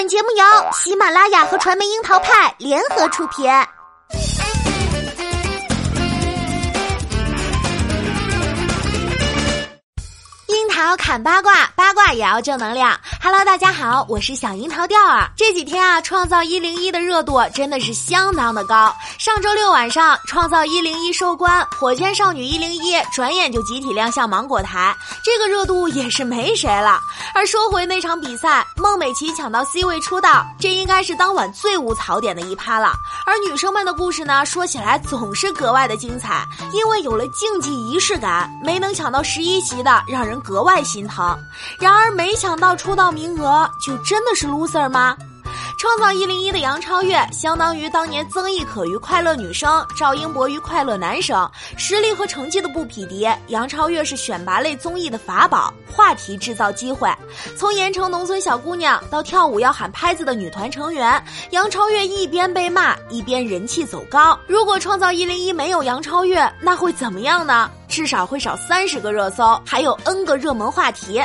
本节目由喜马拉雅和传媒樱桃派联合出品。樱桃砍八卦，八卦也要正能量。Hello，大家好，我是小樱桃调儿。这几天啊，创造一零一的热度真的是相当的高。上周六晚上，创造一零一收官，火箭少女一零一转眼就集体亮相芒果台，这个热度也是没谁了。而说回那场比赛，孟美岐抢到 C 位出道，这应该是当晚最无槽点的一趴了。而女生们的故事呢，说起来总是格外的精彩，因为有了竞技仪式感，没能抢到十一席的让人格外太心疼。然而没抢到出道名额，就真的是 loser 吗？创造一零一的杨超越，相当于当年曾轶可与快乐女生，赵英博与快乐男生，实力和成绩的不匹敌。杨超越是选拔类综艺的法宝，话题制造机会。从盐城农村小姑娘到跳舞要喊拍子的女团成员，杨超越一边被骂，一边人气走高。如果创造一零一没有杨超越，那会怎么样呢？至少会少三十个热搜，还有 N 个热门话题。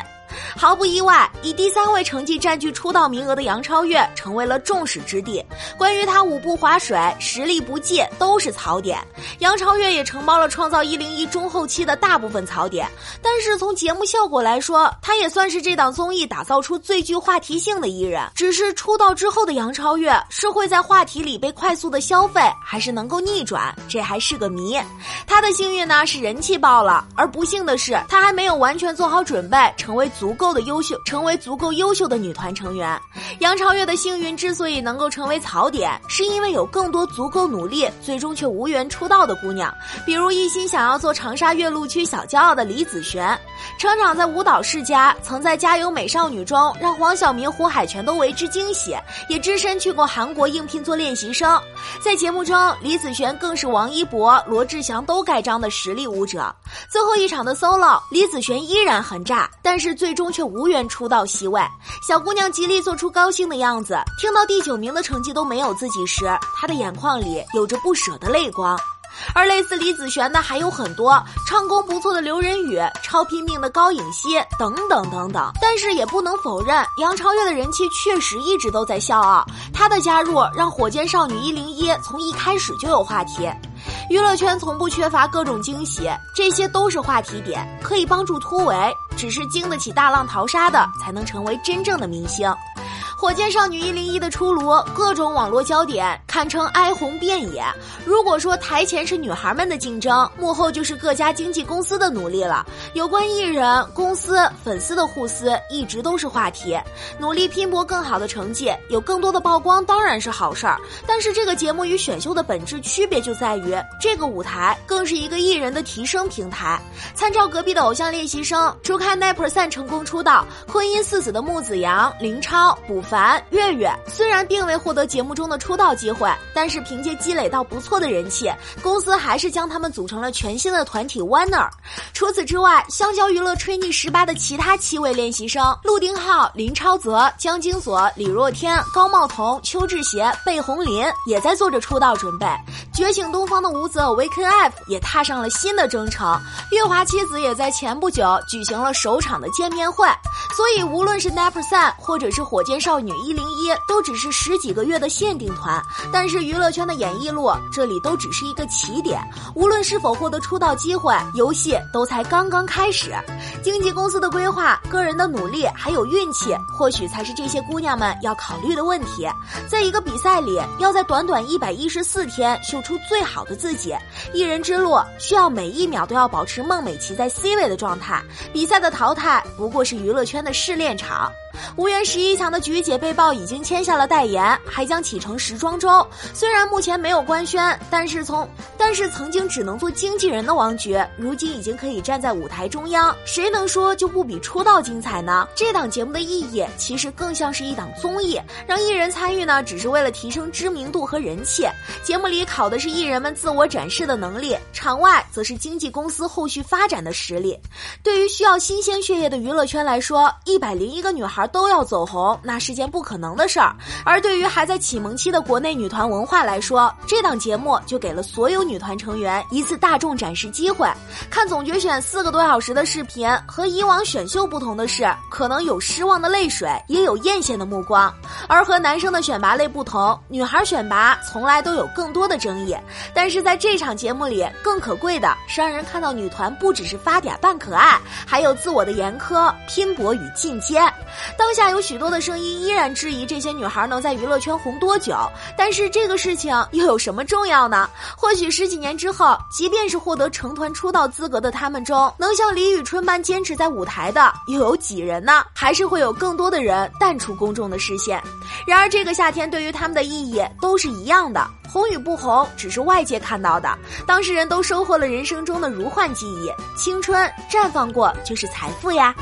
毫不意外，以第三位成绩占据出道名额的杨超越成为了众矢之的。关于她舞步划水实力不济都是槽点，杨超越也承包了创造一零一中后期的大部分槽点。但是从节目效果来说，她也算是这档综艺打造出最具话题性的艺人。只是出道之后的杨超越是会在话题里被快速的消费，还是能够逆转，这还是个谜。她的幸运呢是人气爆了，而不幸的是她还没有完全做好准备，成为足够。够的优秀，成为足够优秀的女团成员。杨超越的幸运之所以能够成为槽点，是因为有更多足够努力，最终却无缘出道的姑娘，比如一心想要做长沙岳麓区小骄傲的李子璇，成长在舞蹈世家，曾在《加油美少女》中让黄晓明、胡海泉都为之惊喜，也只身去过韩国应聘做练习生。在节目中，李子璇更是王一博、罗志祥都盖章的实力舞者。最后一场的 solo，李子璇依然很炸，但是最终却无缘出道席位。小姑娘极力做出高兴的样子，听到第九名的成绩都没有自己时，她的眼眶里有着不舍的泪光。而类似李子璇的还有很多，唱功不错的刘仁宇，超拼命的高颖希，等等等等。但是也不能否认，杨超越的人气确实一直都在笑傲。她的加入让火箭少女一零一从一开始就有话题。娱乐圈从不缺乏各种惊喜，这些都是话题点，可以帮助突围。只是经得起大浪淘沙的，才能成为真正的明星。火箭少女一零一的出炉，各种网络焦点堪称哀鸿遍野。如果说台前是女孩们的竞争，幕后就是各家经纪公司的努力了。有关艺人、公司、粉丝的互撕，一直都是话题。努力拼搏更好的成绩，有更多的曝光当然是好事儿。但是这个节目与选秀的本质区别就在于，这个舞台更是一个艺人的提升平台。参照隔壁的偶像练习生，除开 nine percent 成功出道，婚姻四子的木子阳、林超、卜。凡、月月虽然并未获得节目中的出道机会，但是凭借积累到不错的人气，公司还是将他们组成了全新的团体 Winner。除此之外，香蕉娱乐吹逆十八的其他七位练习生陆丁浩、林超泽、江金锁、李若天、高茂彤、邱志协、贝红林也在做着出道准备。觉醒东方的吴泽 Awaken F 也踏上了新的征程。月华妻子也在前不久举行了首场的见面会。所以，无论是 Neperson 或者是火箭少少女一零一，都只是十几个月的限定团。但是，娱乐圈的演艺路，这里都只是一个起点。无论是否获得出道机会，游戏都才刚刚开始。经纪公司的规划、个人的努力，还有运气，或许才是这些姑娘们要考虑的问题。在一个比赛里，要在短短一百一十四天秀出最好的自己，艺人之路需要每一秒都要保持孟美岐在 C 位的状态。比赛的淘汰不过是娱乐圈。的试炼场。无缘十一强的菊姐被曝已经签下了代言，还将启程时装周。虽然目前没有官宣，但是从但是曾经只能做经纪人的王珏，如今已经可以站在舞台中央。谁能说就不比出道精彩呢？这档节目的意义其实更像是一档综艺，让艺人参与呢，只是为了提升知名度和人气。节目里考的是艺人们自我展示的能力，场外则是经纪公司后续发展的实力。对于需要新鲜血液的娱乐圈来说，一百零一个女孩。都要走红，那是件不可能的事儿。而对于还在启蒙期的国内女团文化来说，这档节目就给了所有女团成员一次大众展示机会。看总决选四个多小时的视频，和以往选秀不同的是，可能有失望的泪水，也有艳羡的目光。而和男生的选拔类不同，女孩选拔从来都有更多的争议。但是在这场节目里，更可贵的是让人看到女团不只是发嗲扮可爱，还有自我的严苛、拼搏与进阶。当下有许多的声音依然质疑这些女孩能在娱乐圈红多久，但是这个事情又有什么重要呢？或许十几年之后，即便是获得成团出道资格的他们中，能像李宇春般坚持在舞台的又有几人呢？还是会有更多的人淡出公众的视线。然而，这个夏天对于他们的意义都是一样的，红与不红只是外界看到的，当事人都收获了人生中的如幻记忆。青春绽放过就是财富呀。